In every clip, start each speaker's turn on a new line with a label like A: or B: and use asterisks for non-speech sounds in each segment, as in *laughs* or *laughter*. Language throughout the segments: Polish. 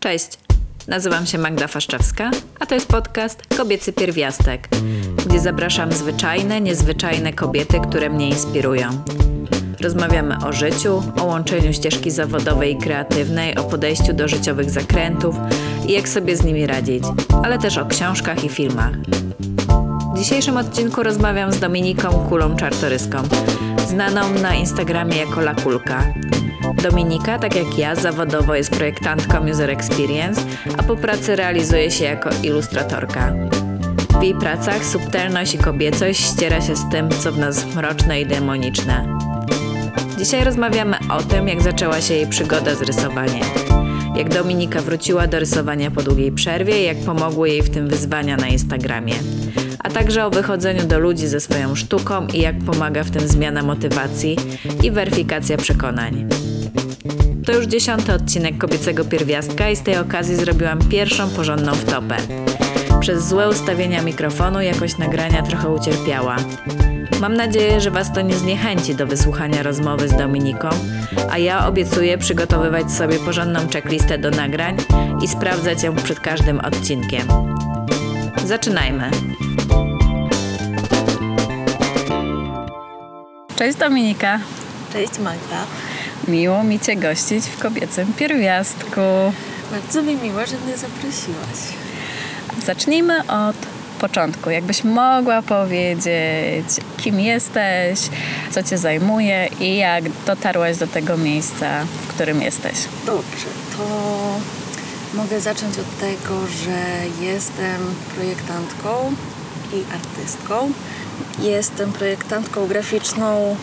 A: Cześć, nazywam się Magda Faszczewska, a to jest podcast Kobiecy Pierwiastek, gdzie zapraszam zwyczajne, niezwyczajne kobiety, które mnie inspirują. Rozmawiamy o życiu, o łączeniu ścieżki zawodowej i kreatywnej, o podejściu do życiowych zakrętów i jak sobie z nimi radzić, ale też o książkach i filmach. W dzisiejszym odcinku rozmawiam z Dominiką Kulą Czartoryską, znaną na Instagramie jako La Kulka. Dominika, tak jak ja, zawodowo jest projektantką User Experience, a po pracy realizuje się jako ilustratorka. W jej pracach subtelność i kobiecość ściera się z tym, co w nas mroczne i demoniczne. Dzisiaj rozmawiamy o tym, jak zaczęła się jej przygoda z rysowaniem. Jak Dominika wróciła do rysowania po długiej przerwie i jak pomogły jej w tym wyzwania na Instagramie. A także o wychodzeniu do ludzi ze swoją sztuką i jak pomaga w tym zmiana motywacji i weryfikacja przekonań. To już dziesiąty odcinek kobiecego pierwiastka i z tej okazji zrobiłam pierwszą porządną wtopę. Przez złe ustawienia mikrofonu jakość nagrania trochę ucierpiała. Mam nadzieję, że Was to nie zniechęci do wysłuchania rozmowy z Dominiką, a ja obiecuję przygotowywać sobie porządną checklistę do nagrań i sprawdzać ją przed każdym odcinkiem. Zaczynajmy! Cześć Dominika!
B: Cześć Magda.
A: Miło mi Cię gościć w kobiecym pierwiastku.
B: Bardzo mi miło, że mnie zaprosiłaś.
A: Zacznijmy od początku. Jakbyś mogła powiedzieć, kim jesteś, co Cię zajmuje i jak dotarłaś do tego miejsca, w którym jesteś.
B: Dobrze, to mogę zacząć od tego, że jestem projektantką i artystką. Jestem projektantką graficzną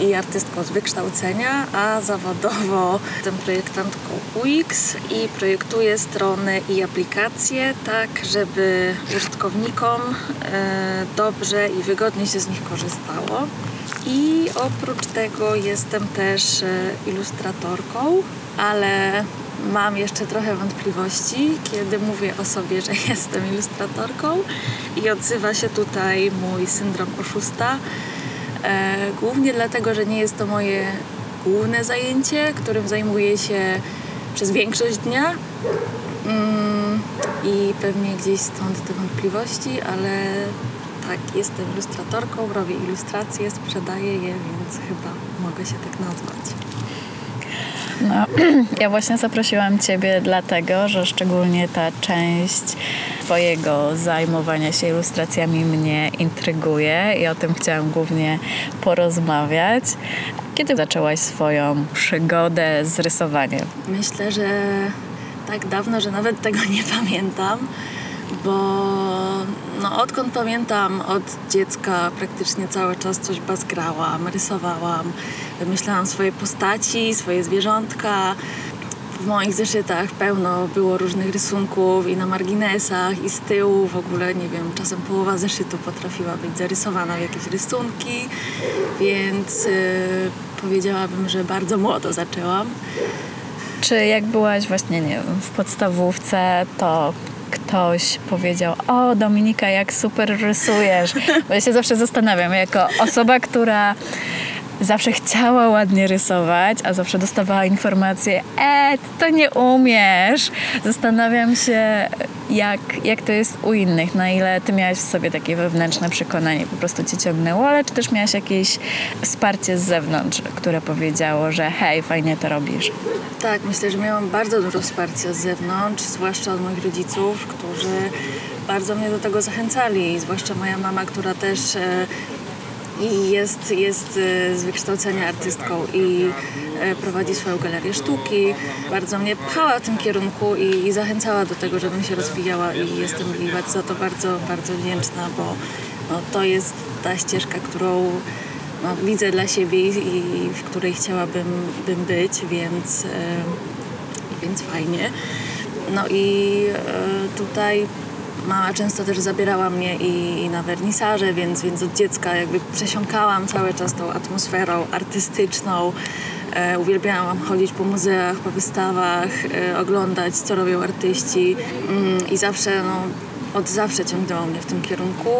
B: i artystką z wykształcenia, a zawodowo jestem projektantką UX i projektuję strony i aplikacje tak, żeby użytkownikom e, dobrze i wygodnie się z nich korzystało. I oprócz tego jestem też e, ilustratorką, ale mam jeszcze trochę wątpliwości, kiedy mówię o sobie, że *laughs* jestem ilustratorką i odzywa się tutaj mój syndrom oszusta. E, głównie dlatego, że nie jest to moje główne zajęcie, którym zajmuję się przez większość dnia. Mm, I pewnie gdzieś stąd te wątpliwości, ale tak, jestem ilustratorką, robię ilustracje, sprzedaję je, więc chyba mogę się tak nazwać.
A: No, *clears throat* ja właśnie zaprosiłam Ciebie dlatego, że szczególnie ta część Twojego zajmowania się ilustracjami mnie intryguje i o tym chciałam głównie porozmawiać. Kiedy zaczęłaś swoją przygodę z rysowaniem?
B: Myślę, że tak dawno, że nawet tego nie pamiętam, bo no, odkąd pamiętam, od dziecka praktycznie cały czas coś bazgrałam, rysowałam, wymyślałam swoje postaci, swoje zwierzątka. W moich zeszytach pełno było różnych rysunków i na marginesach, i z tyłu w ogóle, nie wiem, czasem połowa zeszytu potrafiła być zarysowana w jakieś rysunki, więc yy, powiedziałabym, że bardzo młodo zaczęłam.
A: Czy jak byłaś właśnie, nie wiem, w podstawówce, to ktoś powiedział, o Dominika, jak super rysujesz. Bo ja się zawsze zastanawiam, jako osoba, która zawsze chciała ładnie rysować, a zawsze dostawała informacje, e, to nie umiesz. Zastanawiam się, jak, jak to jest u innych, na ile ty miałaś w sobie takie wewnętrzne przekonanie, po prostu cię ciągnęło, ale czy też miałaś jakieś wsparcie z zewnątrz, które powiedziało, że hej, fajnie to robisz.
B: Tak, myślę, że miałam bardzo dużo wsparcia z zewnątrz, zwłaszcza od moich rodziców, którzy bardzo mnie do tego zachęcali, zwłaszcza moja mama, która też e, i jest, jest e, z wykształcenia artystką i e, prowadzi swoją galerię sztuki. Bardzo mnie pchała w tym kierunku i, i zachęcała do tego, żebym się rozwijała i jestem jej za to bardzo, bardzo wdzięczna, bo no, to jest ta ścieżka, którą no, widzę dla siebie i, i w której chciałabym bym być, więc, e, więc fajnie. No i e, tutaj mama często też zabierała mnie i, i na wernisaże, więc, więc od dziecka jakby przesiąkałam cały czas tą atmosferą artystyczną. E, uwielbiałam chodzić po muzeach, po wystawach, e, oglądać, co robią artyści mm, i zawsze, no, od zawsze ciągnęło mnie w tym kierunku.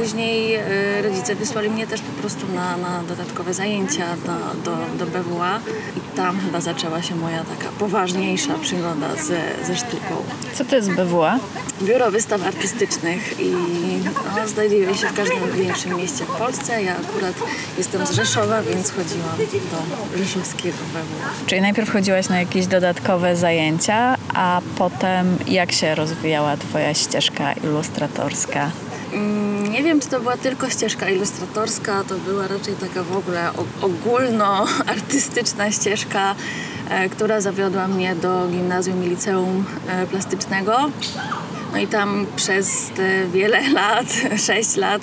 B: Później e, rodzice wysłali mnie też po prostu na, na dodatkowe zajęcia do, do, do BWA i tam chyba zaczęła się moja taka poważniejsza przygoda ze, ze sztuką.
A: Co to jest BWA?
B: Biuro wystaw artystycznych i no, znajduje się w każdym większym mieście w Polsce. Ja akurat jestem z Rzeszowa, więc chodziłam do rzeszowskiego BWA.
A: Czyli najpierw chodziłaś na jakieś dodatkowe zajęcia, a potem jak się rozwijała twoja ścieżka ilustratorska?
B: Mm, Nie wiem, czy to była tylko ścieżka ilustratorska, to była raczej taka w ogóle ogólnoartystyczna ścieżka, e, która zawiodła mnie do gimnazjum i liceum e, plastycznego. No i tam przez te wiele *laughs* lat, sześć lat,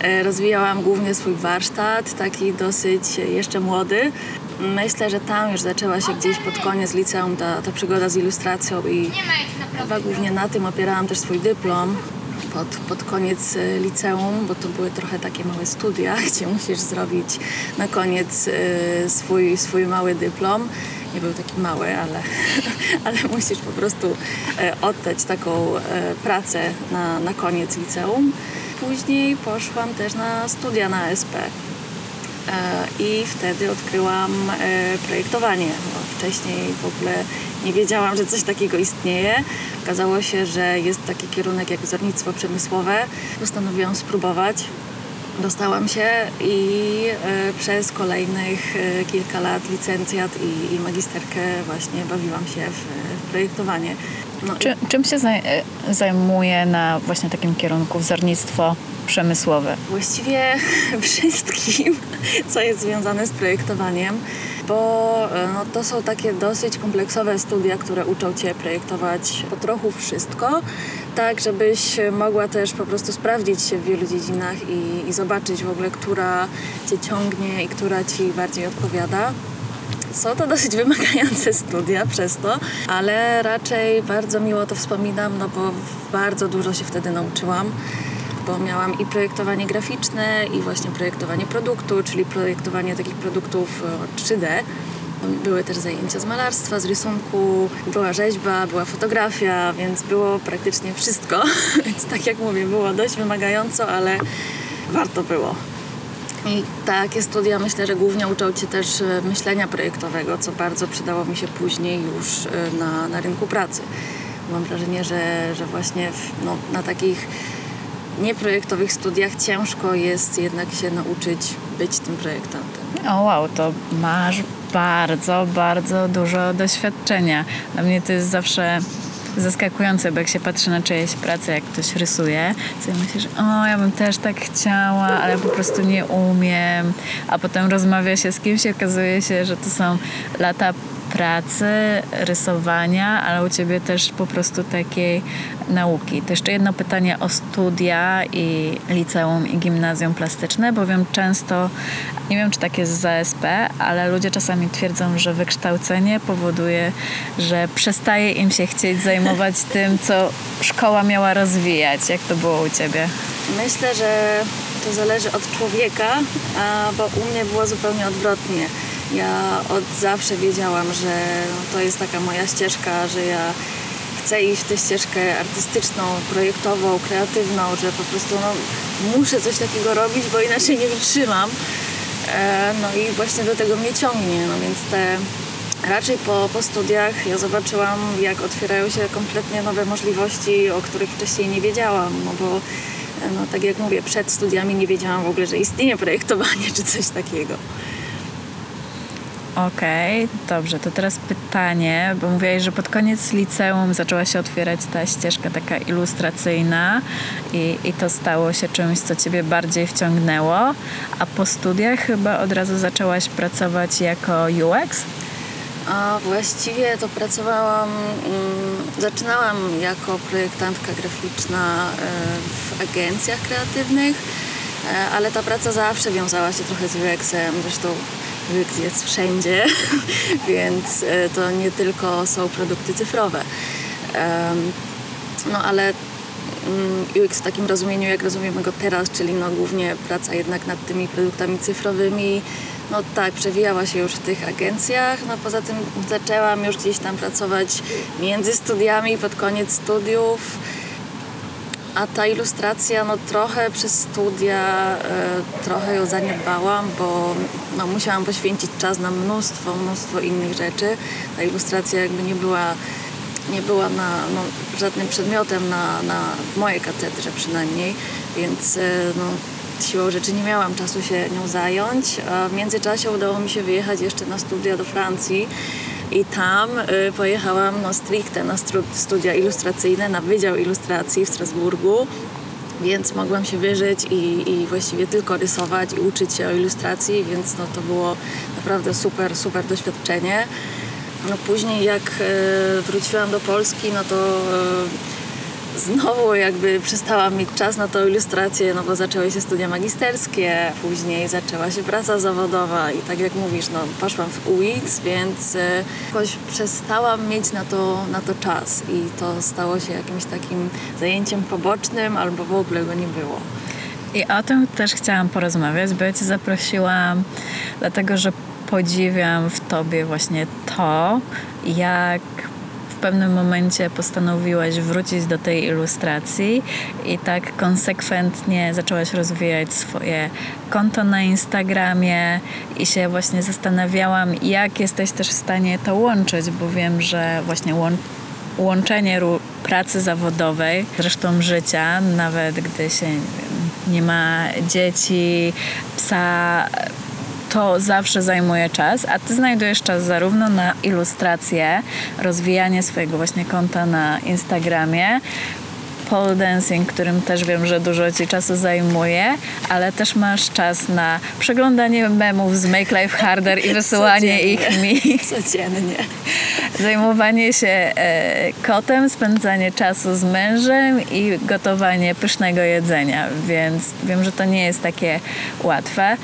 B: e, rozwijałam głównie swój warsztat, taki dosyć jeszcze młody. Myślę, że tam już zaczęła się gdzieś pod koniec liceum ta, ta przygoda z ilustracją i chyba głównie na tym opierałam też swój dyplom pod, pod koniec e, liceum, bo to były trochę takie małe studia, *laughs* gdzie musisz zrobić na koniec e, swój, swój mały dyplom. Nie był taki mały, ale, *laughs* ale musisz po prostu e, oddać taką pracę na, na koniec liceum. Później poszłam też na studia na SP. I wtedy odkryłam projektowanie. Bo wcześniej w ogóle nie wiedziałam, że coś takiego istnieje. Okazało się, że jest taki kierunek jak wzornictwo przemysłowe. Postanowiłam spróbować. Dostałam się i e, przez kolejnych e, kilka lat licencjat i, i magisterkę właśnie bawiłam się w, w projektowanie. No, i-
A: Czy, czym się zaj- e, zajmuje na właśnie takim kierunku wzornictwo przemysłowe?
B: Właściwie *laughs* wszystkim, co jest związane z projektowaniem, bo e, no, to są takie dosyć kompleksowe studia, które uczą Cię projektować po trochu wszystko, tak żebyś mogła też po prostu sprawdzić się w wielu dziedzinach i, i zobaczyć w ogóle, która Cię ciągnie i która Ci bardziej odpowiada. Są to dosyć *laughs* wymagające studia przez to, ale raczej bardzo miło to wspominam, no bo bardzo dużo się wtedy nauczyłam bo miałam i projektowanie graficzne, i właśnie projektowanie produktu, czyli projektowanie takich produktów e, 3D. Były też zajęcia z malarstwa, z rysunku, była rzeźba, była fotografia, więc było praktycznie wszystko. *laughs* Więc tak jak mówię, było dość wymagająco, ale warto było. I takie studia myślę, że głównie uczą Cię też e, myślenia projektowego, co bardzo przydało mi się później już e, na, na rynku pracy. Mam wrażenie, że, że właśnie w, no, na takich nieprojektowych studiach ciężko jest jednak się nauczyć być tym projektantem.
A: O wow, to masz bardzo, bardzo dużo doświadczenia. Dla mnie to jest zawsze zaskakujące, bo jak się patrzy na czyjeś pracę, jak ktoś rysuje, to ja myślę, że o, ja bym też tak chciała, ale po prostu nie umiem. A potem rozmawia się z kimś i okazuje się, że to są lata pracy, rysowania, ale u Ciebie też po prostu takiej nauki. To jeszcze jedno pytanie o studia i liceum i gimnazjum plastyczne, bowiem często, nie wiem czy tak jest za SP, ale ludzie czasami twierdzą, że wykształcenie powoduje, że przestaje im się chcieć zajmować *laughs* tym, co szkoła miała rozwijać. Jak to było u Ciebie?
B: Myślę, że to zależy od człowieka, bo u mnie było zupełnie odwrotnie. Ja od zawsze wiedziałam, że to jest taka moja ścieżka, że ja chcę iść w tę ścieżkę artystyczną, projektową, kreatywną, że po prostu no, muszę coś takiego robić, bo inaczej nie wytrzymam. E, no i właśnie do tego mnie ciągnie, no więc te raczej po, po studiach ja zobaczyłam, jak otwierają się kompletnie nowe możliwości, o których wcześniej nie wiedziałam, no bo no, tak jak mówię, przed studiami nie wiedziałam w ogóle, że istnieje projektowanie czy coś takiego.
A: Okej, dobrze, to teraz pytanie, bo mówiłaś, że pod koniec liceum zaczęła się otwierać ta ścieżka taka ilustracyjna i, i to stało się czymś, co Ciebie bardziej wciągnęło, a po studiach chyba od razu zaczęłaś pracować jako UX?
B: A właściwie to pracowałam, mm, zaczynałam jako projektantka graficzna e, w agencjach kreatywnych, e, ale ta praca zawsze wiązała się trochę z UX-em, zresztą UX jest wszędzie, *laughs* więc e, to nie tylko są produkty cyfrowe. No ale mm, UX w takim rozumieniu, jak rozumiemy go teraz, czyli no głównie praca jednak nad tymi produktami cyfrowymi, no tak, przewijała się już w tych agencjach. No poza tym zaczęłam już gdzieś tam pracować między studiami, pod koniec studiów. A ta ilustracja, no trochę przez studia, e, trochę ją zaniedbałam, bo no, musiałam poświęcić czas na mnóstwo, mnóstwo innych rzeczy. Ta ilustracja jakby nie była, nie była na, no, żadnym przedmiotem na, na w mojej katedrze przynajmniej, więc e, no, siłą rzeczy nie miałam czasu się nią zająć. A w międzyczasie udało mi się wyjechać jeszcze na studia do Francji. I tam y, pojechałam no, stricte na studia ilustracyjne, na Wydział Ilustracji w Strasburgu, więc mogłam się wyżyć i, i właściwie tylko rysować i uczyć się o ilustracji, więc no, to było naprawdę super, super doświadczenie. No, później jak y, wróciłam do Polski, no to y, znowu jakby przestałam mieć czas na tą ilustrację, no bo zaczęły się studia magisterskie, później zaczęła się praca zawodowa i tak jak mówisz, no poszłam w UX, więc e, jakoś przestałam mieć na to, na to czas i to stało się jakimś takim zajęciem pobocznym albo w ogóle go nie było.
A: I o tym też chciałam porozmawiać, bo ja Cię zaprosiłam, dlatego że podziwiam w Tobie właśnie to, jak pewnym momencie postanowiłaś wrócić do tej ilustracji i tak konsekwentnie zaczęłaś rozwijać swoje konto na Instagramie i się właśnie zastanawiałam, jak jesteś też w stanie to łączyć, bo wiem, że właśnie łączyć łączenie pracy zawodowej, zresztą życia, nawet gdy się nie, wiem, nie ma dzieci, psa, to zawsze zajmuje czas, a ty znajdujesz czas zarówno na ilustrację, rozwijanie swojego właśnie konta na Instagramie, pole dancing, którym też wiem, że dużo ci czasu zajmuje, ale też masz czas na przeglądanie memów z Make Life Harder i wysyłanie ich mi *laughs*
B: Codziennie.
A: zajmowanie się e, kotem, spędzanie czasu z mężem i gotowanie pysznego jedzenia, więc wiem, że to nie jest takie łatwe.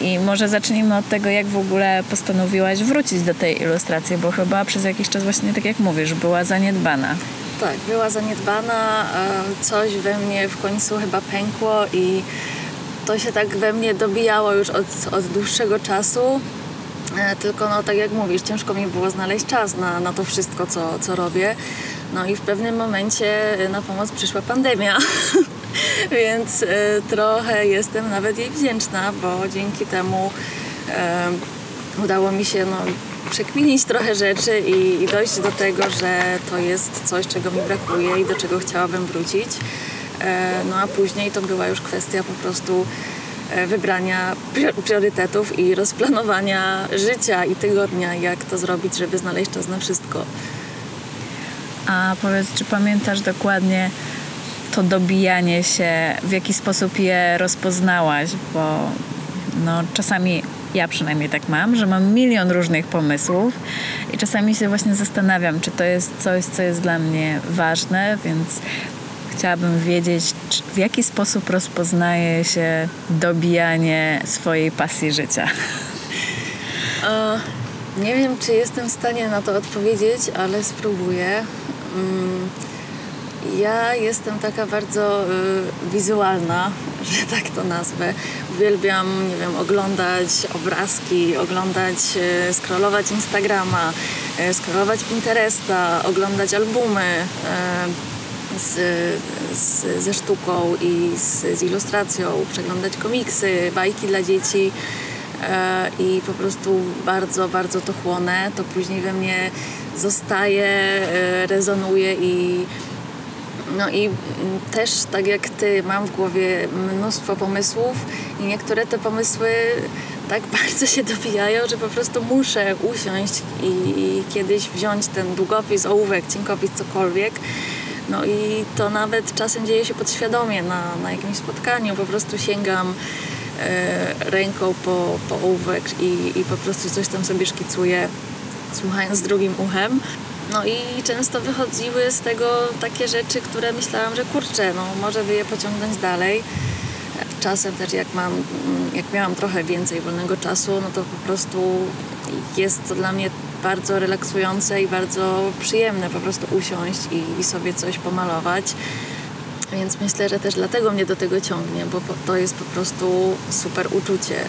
A: I może zacznijmy od tego, jak w ogóle postanowiłaś wrócić do tej ilustracji, bo chyba przez jakiś czas właśnie, tak jak mówisz, była zaniedbana.
B: Tak, była zaniedbana, coś we mnie w końcu chyba pękło i to się tak we mnie dobijało już od, od dłuższego czasu. E, Tylko no tak jak mówisz, ciężko mi było znaleźć czas na, na to wszystko, co, co robię. No i w pewnym momencie na pomoc przyszła pandemia. *laughs* Więc e, trochę jestem nawet jej wdzięczna, bo dzięki temu udało mi się no, przekminić trochę rzeczy i, dojść do tego, że to jest coś, czego mi brakuje i do czego chciałabym wrócić. E, no a później to była już kwestia po prostu e, wybrania prior- priorytetów i rozplanowania życia i tygodnia, jak to zrobić, żeby znaleźć czas na wszystko.
A: A powiedz, czy pamiętasz dokładnie to dobijanie się, w jaki sposób je rozpoznałaś? Bo no, czasami ja przynajmniej tak mam, że mam milion różnych pomysłów i czasami się właśnie zastanawiam, czy to jest coś, co jest dla mnie ważne, więc chciałabym wiedzieć, w jaki sposób rozpoznaje się dobijanie swojej pasji życia.
B: E, Nie wiem, czy jestem w stanie na to odpowiedzieć, ale spróbuję. Mm, Ja jestem taka bardzo y, wizualna, *laughs* że tak to nazwę. Uwielbiam, nie wiem, oglądać obrazki, oglądać, y, scrollować Instagrama, y, scrollować Pinteresta, oglądać albumy z, z, ze sztuką i z, z ilustracją, przeglądać komiksy, bajki dla dzieci. I po prostu bardzo, bardzo to chłonę. To później we mnie zostaje, e, rezonuje i no i też tak jak ty mam w głowie mnóstwo pomysłów i niektóre te pomysły tak *laughs* bardzo się dobijają, że po prostu muszę usiąść i, kiedyś wziąć ten długopis, ołówek, cinkopis, cokolwiek. No i to nawet czasem dzieje się podświadomie na, na jakimś spotkaniu. Po prostu sięgam e, ręką po, po ołówek i, i po prostu coś tam sobie szkicuję, słuchając drugim uchem. No i często wychodziły z tego takie rzeczy, które myślałam, że kurczę, no może by je pociągnąć dalej. Czasem też jak mam, jak miałam trochę więcej wolnego czasu, no to po prostu jest to dla mnie bardzo relaksujące i bardzo przyjemne po prostu usiąść i, i sobie coś pomalować. Więc myślę, że też dlatego mnie do tego ciągnie, bo to jest po prostu super uczucie.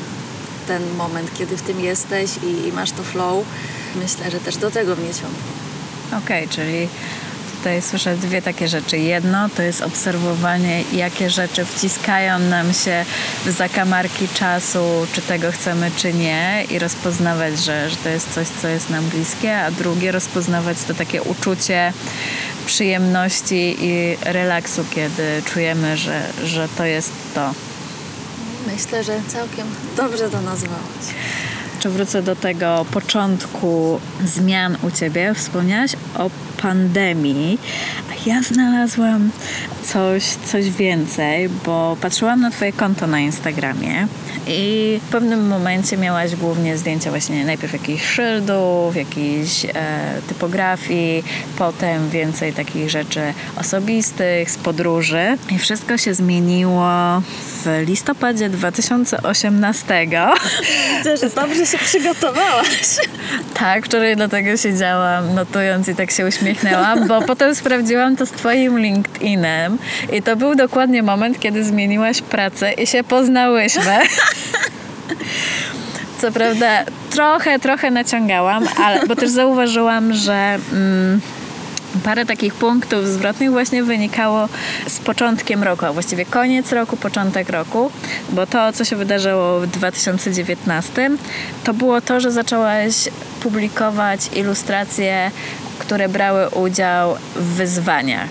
B: Ten moment, kiedy w tym jesteś i, i masz to flow, myślę, że też do tego mnie ciągnie.
A: Okej, czyli tutaj słyszę dwie takie rzeczy. Jedno to jest obserwowanie, jakie rzeczy wciskają nam się w zakamarki czasu, czy tego chcemy, czy nie, i rozpoznawać, że, że to jest coś, co jest nam bliskie, a drugie rozpoznawać to takie uczucie przyjemności i relaksu, kiedy czujemy, że, że to jest to.
B: Myślę, że całkiem dobrze to nazwałaś.
A: Czy wrócę do tego początku zmian u ciebie? Wspomniałaś o pandemii, a ja znalazłam coś, coś więcej, bo patrzyłam na twoje konto na Instagramie i w pewnym momencie miałaś głównie zdjęcia właśnie najpierw jakichś szyldów, jakiejś e, typografii, potem więcej takich rzeczy osobistych, z podróży i wszystko się zmieniło w listopadzie 2018. *laughs*
B: Widzę, że dobrze się przygotowałaś.
A: Tak, wczoraj dlatego siedziałam notując i tak się uśmiechnęłam, bo potem sprawdziłam to z twoim LinkedInem i to był dokładnie moment, kiedy zmieniłaś pracę i się poznałyśmy. *laughs* Co prawda trochę, trochę naciągałam, ale, bo też zauważyłam, że... Mm, Parę takich punktów zwrotnych właśnie wynikało z początkiem roku, a właściwie koniec roku, początek roku, bo to, co się wydarzyło w 2019, to było to, że zaczęłaś publikować ilustracje, które brały udział w wyzwaniach.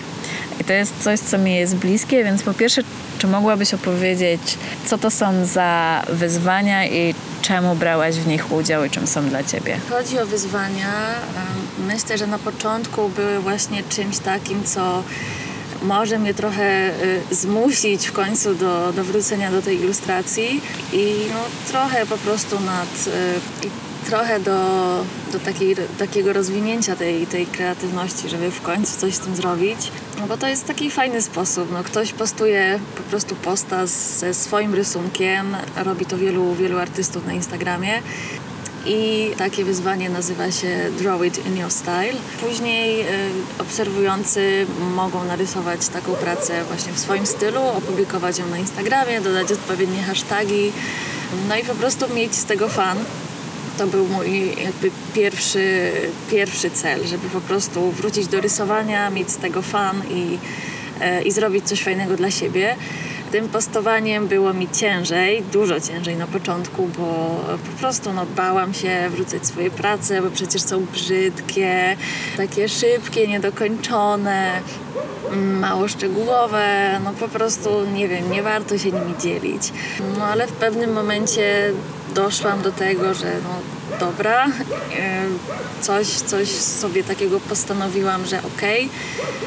A: I to jest coś, co mi jest bliskie, więc po pierwsze, czy mogłabyś opowiedzieć, co to są za wyzwania i czemu brałaś w nich udział i czym są dla ciebie?
B: Chodzi o wyzwania. Myślę, że na początku były właśnie czymś takim, co może mnie trochę y, zmusić w końcu do, do wrócenia do tej ilustracji i no, trochę po prostu nad y, trochę do, do takiej, takiego rozwinięcia tej, tej kreatywności, żeby w końcu coś z tym zrobić. No bo to jest taki fajny sposób. No, ktoś postuje po prostu posta ze swoim rysunkiem. Robi to wielu, wielu artystów na Instagramie. I takie wyzwanie nazywa się Draw It in Your Style. Później y, obserwujący mogą narysować taką pracę właśnie w swoim stylu, opublikować ją na Instagramie, dodać odpowiednie hasztagi, no i po prostu mieć z tego fan. To był mój jakby pierwszy, pierwszy cel, żeby po prostu wrócić do rysowania, mieć z tego fan i, e, i zrobić coś fajnego dla siebie. Tym postowaniem było mi ciężej, dużo ciężej na początku, bo po prostu no, bałam się wrzucać swoje prace, bo przecież są brzydkie, takie szybkie, niedokończone, mm, mało szczegółowe, no po prostu nie wiem, nie warto się nimi dzielić. No ale w pewnym momencie doszłam do tego, że no dobra, e, coś, coś sobie takiego postanowiłam, że okej,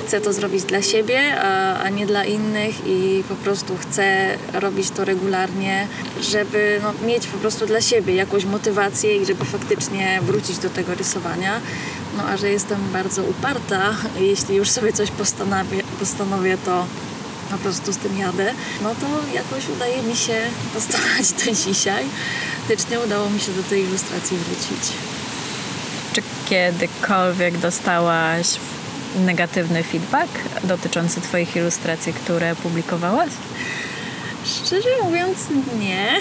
B: chcę to zrobić dla siebie, a, a nie dla innych i po prostu chcę robić to regularnie, żeby no, mieć po prostu dla siebie jakąś motywację i żeby faktycznie wrócić do tego rysowania. No a że jestem bardzo uparta, jeśli już sobie coś postanowię, postanowię to po prostu z tym jadę, no to jakoś udaje mi się postawać do dzisiaj. Faktycznie udało mi się do tej ilustracji wrócić.
A: Czy kiedykolwiek dostałaś negatywny feedback dotyczący Twoich ilustracji, które publikowałaś?
B: Szczerze mówiąc, nie.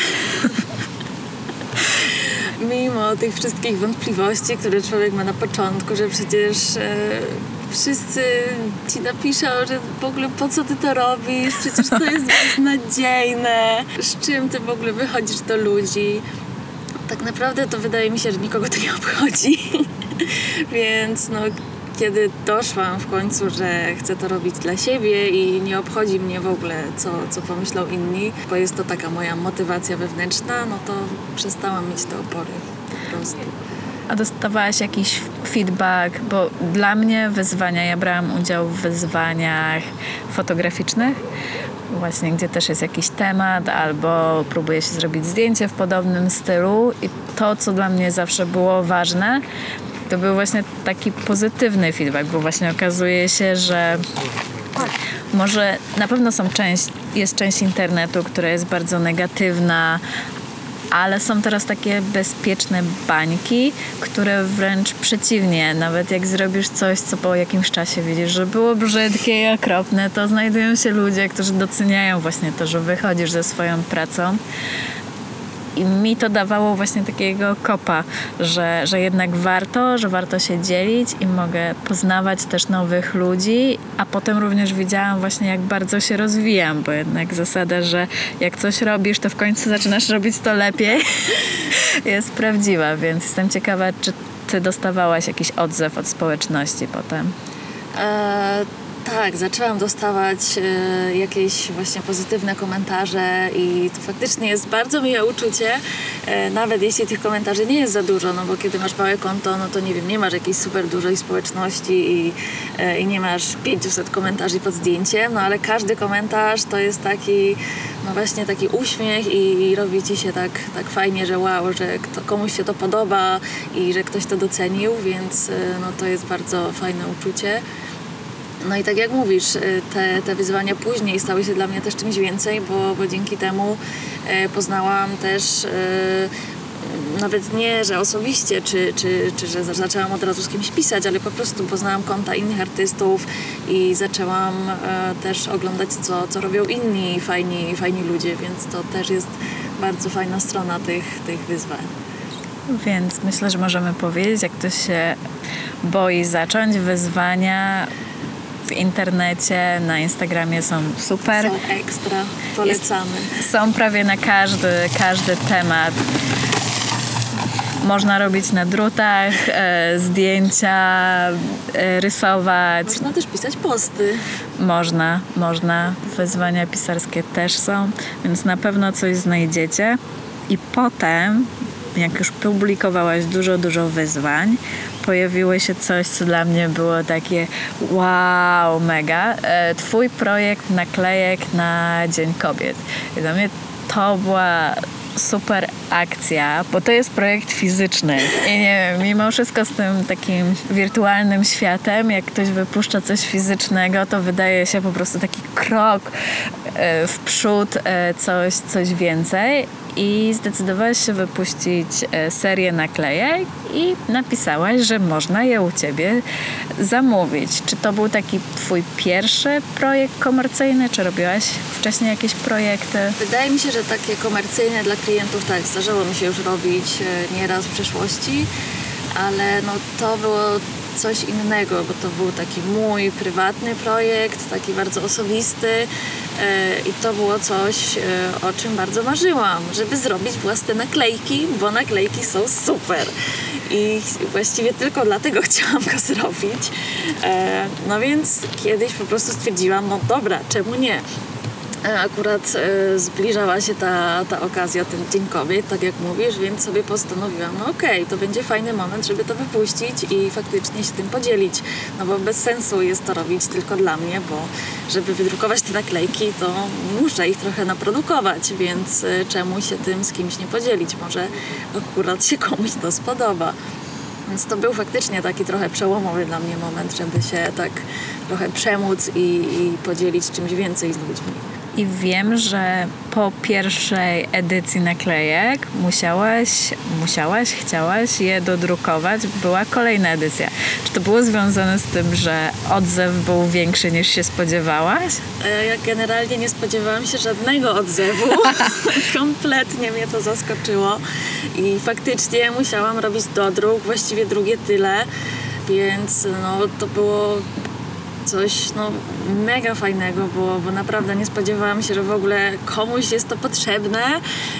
B: *laughs* Mimo tych wszystkich wątpliwości, które człowiek ma na początku, że przecież e, wszyscy ci napiszą, że w ogóle po co ty to robisz, przecież to jest beznadziejne, *laughs* z czym ty w ogóle wychodzisz do ludzi. Tak naprawdę to wydaje mi się, że nikogo to nie obchodzi. *laughs* Więc no, kiedy doszłam w końcu, że chcę to robić dla siebie i nie obchodzi mnie w ogóle, co, co pomyślą inni, bo jest to taka moja motywacja wewnętrzna, no to przestałam mieć te opory po prostu.
A: A dostawałaś jakiś feedback? Bo dla mnie wyzwania, ja brałam udział w wyzwaniach fotograficznych, właśnie gdzie też jest jakiś temat, albo próbuje się zrobić zdjęcie w podobnym stylu. I to, co dla mnie zawsze było ważne, to był właśnie taki pozytywny feedback, bo właśnie okazuje się, że może na pewno są część, jest część internetu, która jest bardzo negatywna, ale są teraz takie bezpieczne bańki, które wręcz przeciwnie, nawet jak zrobisz coś, co po jakimś czasie widzisz, że było brzydkie i okropne, to znajdują się ludzie, którzy doceniają właśnie to, że wychodzisz ze swoją pracą. I mi to dawało właśnie takiego kopa, że, że jednak warto, że warto się dzielić i mogę poznawać też nowych ludzi, a potem również widziałam właśnie jak bardzo się rozwijam, bo jednak zasada, że jak coś robisz, to w końcu zaczynasz robić to lepiej, *laughs* jest prawdziwa, więc jestem ciekawa, czy ty dostawałaś jakiś odzew od społeczności potem.
B: E, tak, zaczęłam dostawać e, jakieś właśnie pozytywne komentarze i to faktycznie jest bardzo miłe uczucie, e, nawet jeśli tych komentarzy nie jest za dużo, no bo kiedy masz małe konto, no to nie wiem, nie masz jakiejś super dużej społeczności i, e, i nie masz 500 komentarzy pod zdjęciem, no ale każdy komentarz to jest taki, no właśnie taki uśmiech i, i robi ci się tak, tak fajnie, że wow, że kto, komuś się to podoba i że ktoś to docenił, więc no to jest bardzo fajne uczucie. No i tak jak mówisz, y, te, te wyzwania później stały się dla mnie też czymś więcej, bo, bo dzięki temu e, poznałam też e, nawet nie, że osobiście, czy, czy, czy że zaczęłam od razu z kimś pisać, ale po prostu poznałam konta innych artystów i zaczęłam też oglądać, co, co robią inni fajni, fajni ludzie, więc to też jest bardzo fajna strona tych, tych wyzwań.
A: Więc myślę, że możemy powiedzieć, jak ktoś się boi zacząć, wyzwania w internecie, na Instagramie są super.
B: Są ekstra, polecamy.
A: Są prawie na każdy, każdy temat. Można robić na drutach, e, zdjęcia, e, rysować.
B: Można też pisać posty.
A: Można, można. Wyzwania pisarskie też są, więc na pewno coś znajdziecie. I potem, jak już publikowałaś dużo, dużo wyzwań, pojawiło się coś, co dla mnie było takie wow, mega. E, Twój projekt naklejek na Dzień Kobiet. I dla mnie to była super akcja, bo to jest projekt fizyczny. I nie wiem, mimo wszystko z tym takim wirtualnym światem, jak ktoś wypuszcza coś fizycznego, to wydaje się po prostu taki krok e, w przód, e, coś, coś więcej. I zdecydowałaś się wypuścić e, serię naklejek i napisałaś, że można je u ciebie zamówić. Czy to był taki twój pierwszy projekt komercyjny, czy robiłaś wcześniej jakieś projekty?
B: Wydaje mi się, że takie komercyjne dla klientów tak, zdarzyło mi się już robić e, nieraz w przeszłości, ale no to było coś innego, bo to był taki mój prywatny projekt, taki bardzo osobisty e, i to było coś, e, o czym bardzo marzyłam, żeby zrobić własne naklejki, bo naklejki są super. I właściwie tylko dlatego *laughs* chciałam go zrobić. E, No więc kiedyś po prostu stwierdziłam, no dobra, czemu nie? E, Akurat e, zbliżała się ta, ta okazja, ten Dzień Kobiet, tak jak mówisz, więc sobie postanowiłam, no okej, to będzie fajny moment, żeby to wypuścić i faktycznie się tym podzielić. No bo bez sensu jest to robić tylko dla mnie, bo żeby wydrukować te naklejki, to muszę ich trochę naprodukować, więc e, czemu się tym z kimś nie podzielić? Może akurat się komuś to spodoba. Więc to był faktycznie taki trochę przełomowy dla mnie moment, żeby się tak trochę przemóc i, i podzielić czymś więcej z ludźmi.
A: I wiem, że po pierwszej edycji naklejek musiałaś, musiałaś, chciałaś je dodrukować. Była kolejna edycja. Czy to było związane z tym, że odzew był większy niż się spodziewałaś?
B: E, Ja generalnie nie spodziewałam się żadnego odzewu. *laughs* Kompletnie mnie to zaskoczyło. I faktycznie musiałam robić dodruk, właściwie drugie tyle. Więc no, to było coś no, mega fajnego, bo, bo naprawdę nie spodziewałam się, że w ogóle komuś jest to potrzebne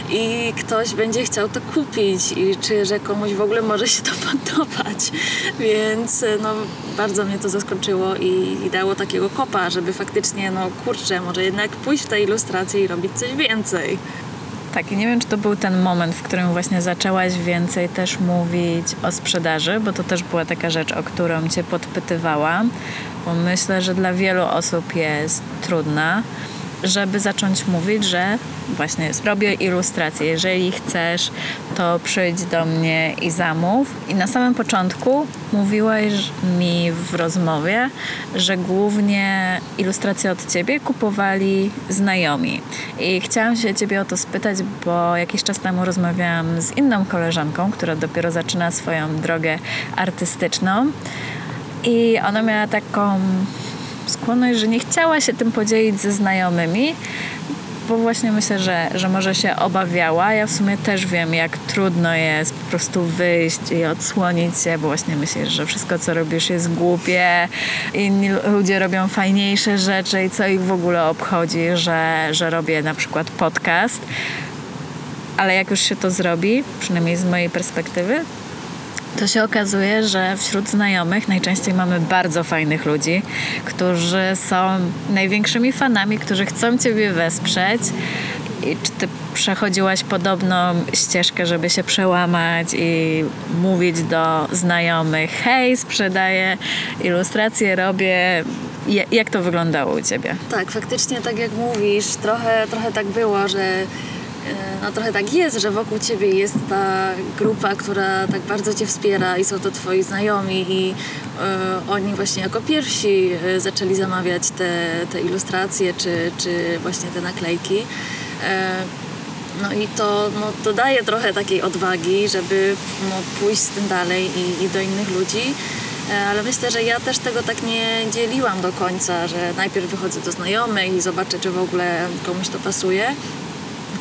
B: i ktoś będzie chciał to kupić i czy że komuś w ogóle może się to *laughs* podobać. Więc no, bardzo mnie to zaskoczyło i, i dało takiego kopa, żeby faktycznie, no kurczę, może jednak pójść w te ilustracje i robić coś więcej.
A: Tak, nie wiem, czy to był ten moment, w którym właśnie zaczęłaś więcej też mówić o sprzedaży, bo to też była taka rzecz, o którą cię podpytywałam, bo myślę, że dla wielu osób jest trudna, żeby zacząć mówić, że właśnie robię ilustracje. Jeżeli chcesz, to przyjdź do mnie i zamów. I na samym początku mówiłaś mi w rozmowie, że głównie ilustracje od ciebie kupowali znajomi. I chciałam się ciebie o to spytać, bo jakiś czas temu rozmawiałam z inną koleżanką, która dopiero zaczyna swoją drogę artystyczną. I ona miała taką skłonność, że nie chciała się tym podzielić ze znajomymi, bo właśnie myślę, że, że może się obawiała. Ja w sumie też wiem, jak trudno jest po prostu wyjść i odsłonić się, bo właśnie myślisz, że wszystko, co robisz jest głupie, inni ludzie robią fajniejsze rzeczy i co ich w ogóle obchodzi, że, że robię na przykład podcast. Ale jak już się to zrobi, przynajmniej z mojej perspektywy, to się okazuje, że wśród znajomych najczęściej mamy bardzo fajnych ludzi, którzy są największymi fanami, którzy chcą Ciebie wesprzeć. I czy Ty przechodziłaś podobną ścieżkę, żeby się przełamać i mówić do znajomych: hej, sprzedaję ilustracje, robię. Ja- Jak to wyglądało u Ciebie?
B: Tak, faktycznie tak jak mówisz, trochę, trochę tak było, że no trochę tak jest, że wokół ciebie jest ta grupa, która tak bardzo cię wspiera i są to twoi znajomi i e, oni właśnie jako pierwsi e, zaczęli zamawiać te, te ilustracje czy, czy właśnie te naklejki. E, no i to, no, to daje trochę takiej odwagi, żeby no, pójść z tym dalej i, i do innych ludzi. E, Ale myślę, że ja też tego tak nie dzieliłam do końca, że najpierw wychodzę do znajomych i zobaczę, czy w ogóle komuś to pasuje.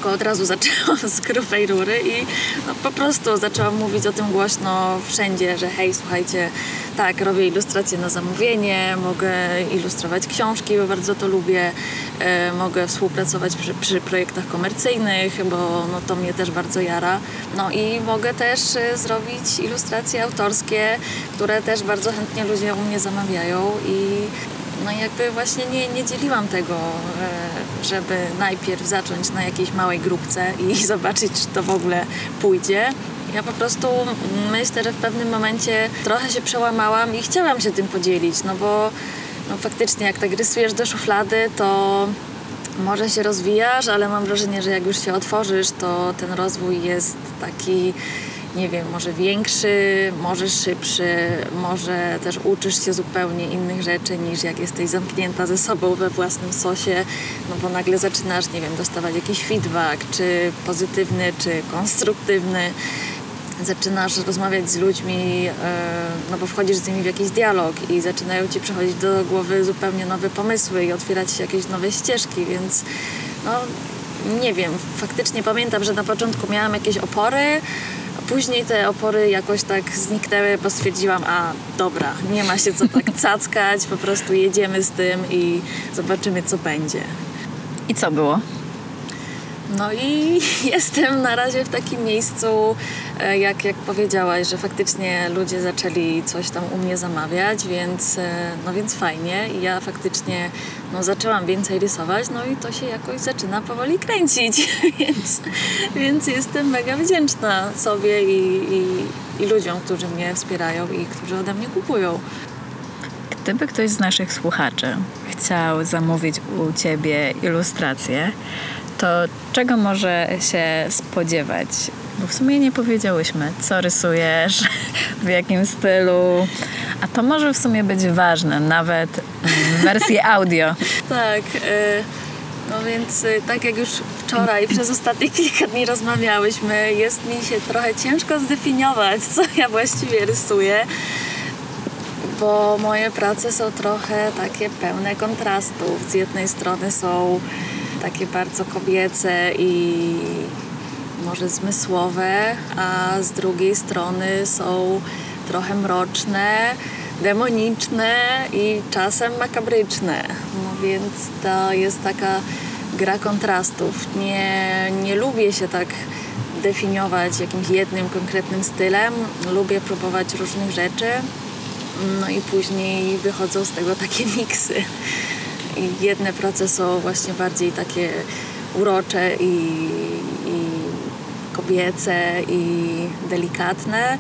B: Tylko od razu *laughs* zaczęłam z grubej rury i no, po prostu zaczęłam mówić o tym głośno wszędzie, że hej, słuchajcie, tak, robię ilustracje na zamówienie, mogę ilustrować książki, bo bardzo to lubię, e, mogę współpracować przy, przy projektach komercyjnych, bo no, to mnie też bardzo jara. No i mogę też e, zrobić ilustracje autorskie, które też bardzo chętnie ludzie u mnie zamawiają i no i jakby właśnie nie, nie dzieliłam tego, e, żeby najpierw zacząć na jakiejś małej grupce i *laughs* zobaczyć, czy to w ogóle pójdzie. Ja po prostu myślę, że w pewnym momencie trochę się przełamałam i chciałam się tym podzielić, no bo no faktycznie jak tak rysujesz do szuflady, to może się rozwijasz, ale mam wrażenie, że jak już się otworzysz, to ten rozwój jest taki, nie wiem, może większy, może szybszy, może też uczysz się zupełnie innych rzeczy niż jak jesteś zamknięta ze sobą we własnym sosie, no bo nagle zaczynasz, nie wiem, dostawać jakiś feedback, czy pozytywny, czy konstruktywny. Zaczynasz rozmawiać z ludźmi, e, no bo wchodzisz z nimi w jakiś dialog i zaczynają ci przychodzić do głowy zupełnie nowe pomysły i otwierać się jakieś nowe ścieżki, więc no nie wiem, faktycznie pamiętam, że na początku miałam jakieś opory, później te opory jakoś tak zniknęły, bo stwierdziłam, a dobra, nie ma się co tak *laughs* cackać, po prostu jedziemy z tym i zobaczymy co będzie.
A: I co było?
B: No i *laughs* jestem na razie w takim miejscu, e, jak, jak powiedziałaś, że faktycznie ludzie zaczęli coś tam u mnie zamawiać, więc, e, no więc fajnie. I ja faktycznie no, zaczęłam więcej rysować, no i to się jakoś zaczyna powoli kręcić, *laughs* więc, więc jestem mega wdzięczna sobie i, i, i ludziom, którzy mnie wspierają i którzy ode mnie kupują.
A: Gdyby ktoś z naszych słuchaczy chciał zamówić u Ciebie ilustrację, to czego może się spodziewać? Bo w sumie nie powiedziałyśmy, co rysujesz, *laughs* w jakim stylu. A to może w sumie być ważne, nawet w wersji audio. *laughs*
B: Tak, e, no więc e, tak jak już wczoraj przez ostatnie kilka dni rozmawiałyśmy, jest mi się trochę ciężko zdefiniować, co ja właściwie rysuję, bo moje prace są trochę takie pełne kontrastów. Z jednej strony są takie bardzo kobiece i może zmysłowe, a z drugiej strony są trochę mroczne, demoniczne i czasem makabryczne. No więc to jest taka gra kontrastów. Nie, nie lubię się tak definiować jakimś jednym konkretnym stylem. Lubię próbować różnych rzeczy. No i później wychodzą z tego takie *laughs* miksy. I jedne prace są właśnie bardziej takie urocze i, i kobiece i delikatne.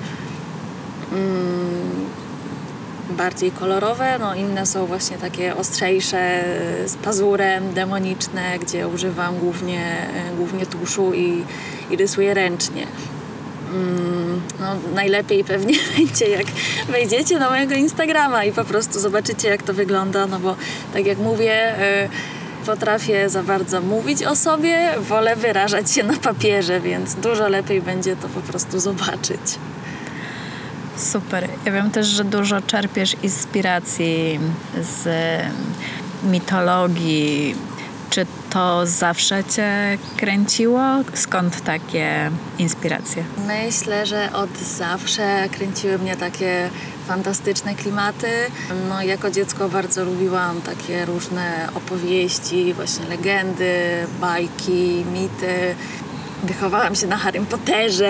B: Mm, bardziej kolorowe, no inne są właśnie takie ostrzejsze, z pazurem, demoniczne, gdzie używam głównie, głównie tuszu i, i rysuję ręcznie. Mm, No, najlepiej pewnie *laughs* będzie, jak wejdziecie na mojego Instagrama i po prostu zobaczycie, jak to wygląda, no bo tak jak mówię, y, potrafię za bardzo mówić o sobie, wolę wyrażać się na papierze, więc dużo lepiej będzie to po prostu zobaczyć.
A: Super. Ja wiem też, że dużo czerpiesz inspiracji z mitologii
C: Czy to zawsze cię kręciło? Skąd takie inspiracje?
B: Myślę, że od zawsze kręciły mnie takie fantastyczne klimaty. No, jako dziecko bardzo lubiłam takie różne opowieści, właśnie legendy, bajki, mity. Wychowałam się na Harrym Potterze,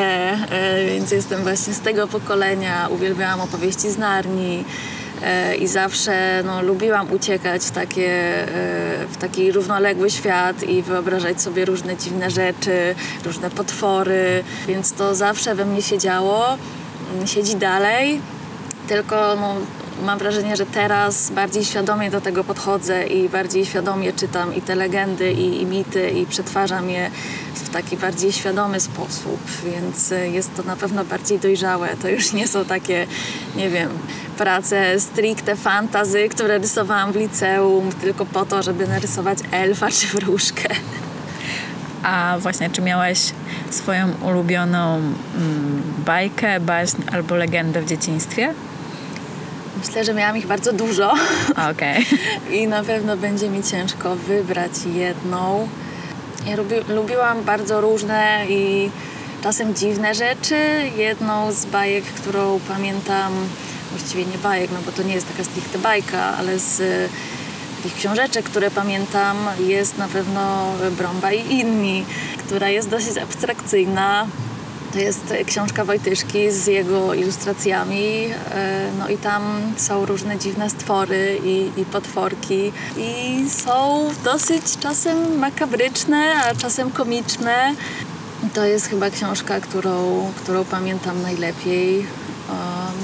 B: e, więc jestem właśnie z tego pokolenia. Uwielbiałam opowieści z Narni. E, I zawsze no, lubiłam uciekać w, takie, e, w taki równoległy świat i wyobrażać sobie różne dziwne rzeczy, różne potwory, więc to zawsze we mnie siedziało, siedzi dalej. Tylko no, mam wrażenie, że teraz bardziej świadomie do tego podchodzę i bardziej świadomie czytam i te legendy, i, i mity, i przetwarzam je w taki bardziej świadomy sposób, więc y, jest to na pewno bardziej dojrzałe. To już nie są takie, nie wiem, prace stricte fantazy, które rysowałam w liceum tylko po to, żeby narysować elfa czy wróżkę.
C: A właśnie, czy miałeś swoją ulubioną mm, bajkę, baśń albo legendę w dzieciństwie?
B: Myślę, że miałam ich bardzo dużo.
C: Okej. *laughs*
B: I na pewno będzie mi ciężko wybrać jedną. Ja lubi, lubiłam bardzo różne i czasem dziwne rzeczy. Jedną z bajek, którą pamiętam, właściwie nie bajek, no bo to nie jest taka stricte bajka, ale z e, takich książeczek, które pamiętam, jest na pewno Brąba i inni, która jest dosyć abstrakcyjna. To jest książka Wojtyszki z jego ilustracjami. e, No i tam są różne dziwne stwory i, i potworki. I są dosyć czasem makabryczne, a czasem komiczne. To jest chyba książka, którą, którą pamiętam najlepiej. E,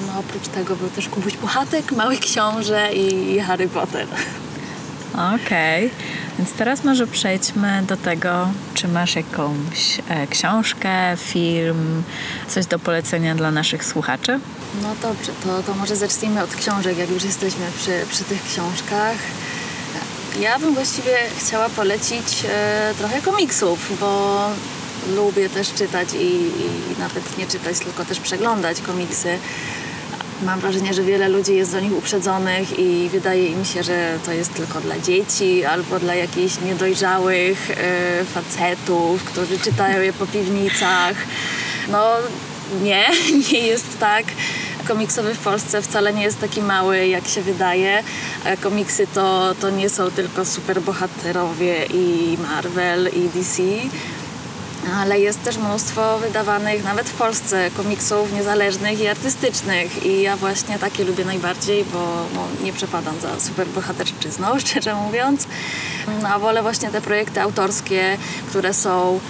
B: No, oprócz tego był też Kubuś Puchatek, Mały Książę i Harry Potter.
C: Okej, więc teraz może przejdźmy do tego, czy masz jakąś e, książkę, film, coś do polecenia dla naszych słuchaczy?
B: No dobrze, to, to może zacznijmy od książek, jak już jesteśmy przy, przy tych książkach. Ja bym właściwie chciała polecić e, trochę komiksów, bo lubię też czytać i, i nawet nie czytać, tylko też przeglądać komiksy. Mam wrażenie, że wiele ludzi jest do nich uprzedzonych i wydaje im się, że to jest tylko dla dzieci albo dla jakichś niedojrzałych e, facetów, którzy czytają je po piwnicach. No nie, *laughs* nie jest tak. Komiksowy w Polsce wcale nie jest taki mały, jak się wydaje. E, Komiksy to, to nie są tylko superbohaterowie i Marvel i DC, ale jest też mnóstwo wydawanych nawet w Polsce komiksów niezależnych i artystycznych i ja właśnie takie lubię najbardziej, bo no, nie przepadam za superbohaterszczyzną, *laughs* szczerze mówiąc. No, a wolę właśnie te projekty autorskie, które są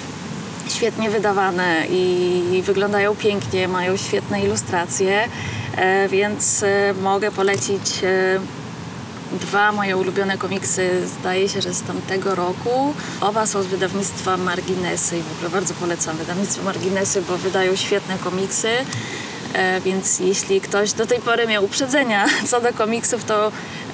B: świetnie wydawane i wyglądają pięknie, mają świetne ilustracje, e, więc e, mogę polecić e, dwa moje ulubione komiksy, zdaje się, że z tamtego roku. Oba są z wydawnictwa Marginesy i w ogóle bardzo polecam wydawnictwo Marginesy, bo wydają świetne komiksy. E, Więc jeśli ktoś do tej pory miał uprzedzenia *laughs* co do komiksów, to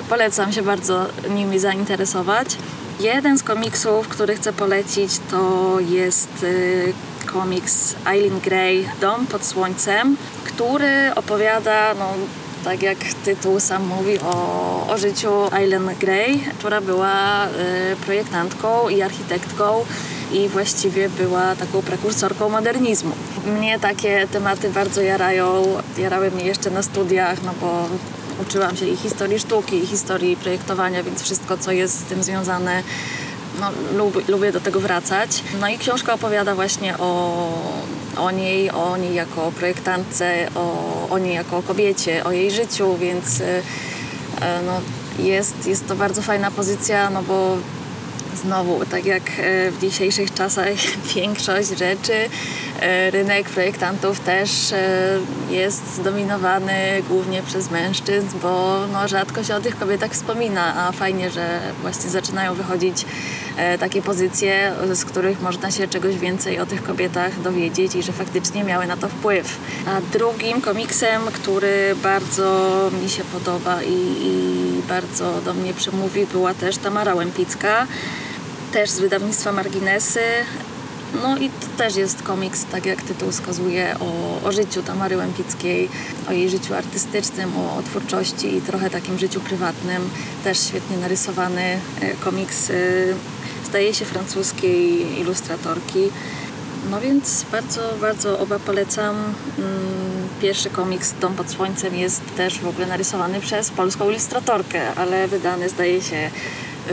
B: polecam się bardzo nimi zainteresować. Jeden z komiksów, który chcę polecić, to jest y, komiks Eileen Gray Dom pod słońcem, który opowiada, no, tak jak tytuł sam mówi, o, o życiu Eileen Gray, która była y, projektantką i architektką i właściwie była taką prekursorką modernizmu. Mnie takie tematy bardzo jarają, jarały mnie jeszcze na studiach, no bo uczyłam się i historii sztuki, i historii projektowania, więc wszystko, co jest z tym związane, no, lubię, lubię do tego wracać. No i książka opowiada właśnie o, o niej, o niej jako projektantce, o, o niej jako kobiecie, o jej życiu, więc e, e, no, jest, jest to bardzo fajna pozycja, no bo Znowu, tak jak e, w dzisiejszych czasach *laughs* większość rzeczy, e, rynek projektantów też e, jest zdominowany głównie przez mężczyzn, bo no, rzadko się o tych kobietach wspomina, a fajnie, że właśnie zaczynają wychodzić takie pozycje, z których można się czegoś więcej o tych kobietach dowiedzieć i że faktycznie miały na to wpływ. A drugim komiksem, który bardzo mi się podoba i, i bardzo do mnie przemówi, była też Tamara Łępicka też z wydawnictwa Marginesy. No i to też jest komiks, tak jak tytuł wskazuje, o, o życiu Tamary Łępickiej, o jej życiu artystycznym, o, o twórczości i trochę takim życiu prywatnym. Też świetnie narysowany e, komiks. e, zdaje się francuskiej ilustratorki. No więc bardzo, bardzo oba polecam. Mm, Pierwszy komiks Dom pod słońcem jest też w ogóle narysowany przez polską ilustratorkę, ale wydany zdaje się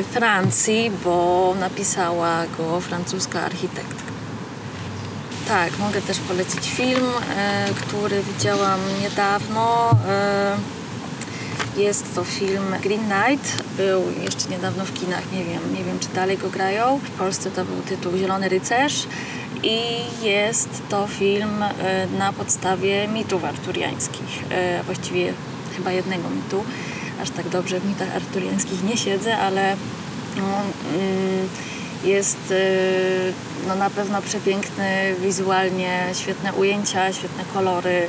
B: Francji, bo napisała go francuska architektka. Tak, mogę też polecić film, e, który widziałam niedawno. E, jest to film Green Knight. Był jeszcze niedawno w kinach, nie wiem, nie wiem czy dalej go grają. W Polsce to był tytuł Zielony Rycerz i jest to film e, na podstawie mitów arturiańskich. Właściwie chyba jednego mitu. Aż tak dobrze w mitach arturiańskich nie siedzę, ale no, mm, jest y, no, na pewno przepiękny wizualnie, świetne ujęcia, świetne kolory,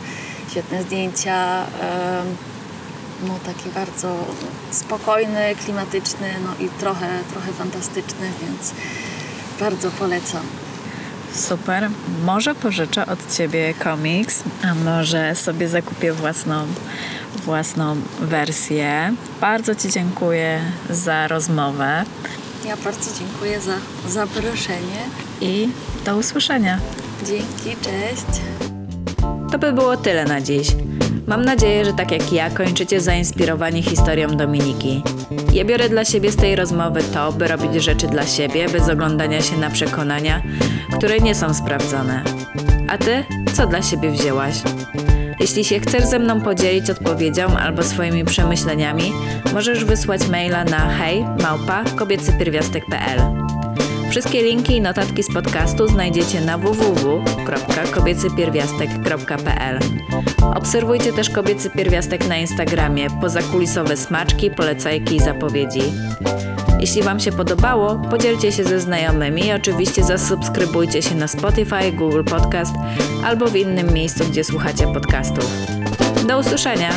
B: świetne zdjęcia. em, No, taki bardzo spokojny, klimatyczny, no i trochę, trochę fantastyczny, więc bardzo polecam.
C: Super. Może pożyczę od ciebie komiks, a może sobie zakupię własną, własną wersję. Bardzo ci dziękuję za rozmowę
B: Ja bardzo dziękuję za zaproszenie.
C: i do usłyszenia.
B: Dzięki, cześć.
A: To by było tyle na dziś. Mam nadzieję, że tak jak ja kończycie zainspirowani historią Dominiki. Ja biorę dla siebie z tej rozmowy to, by robić rzeczy dla siebie, bez oglądania się na przekonania, które nie są sprawdzone. A ty, co dla siebie wzięłaś? Jeśli się chcesz ze mną podzielić odpowiedzią albo swoimi przemyśleniami, możesz wysłać maila na hej małpa kobiecypierwiastek.pl. Wszystkie linki i notatki z podcastu znajdziecie na www.kobiecypierwiastek.pl. Obserwujcie też Kobiecy Pierwiastek na Instagramie, pozakulisowe smaczki, polecajki i zapowiedzi. Jeśli Wam się podobało, podzielcie się ze znajomymi i oczywiście zasubskrybujcie się na Spotify, Google Podcast albo w innym miejscu, gdzie słuchacie podcastów. Do usłyszenia!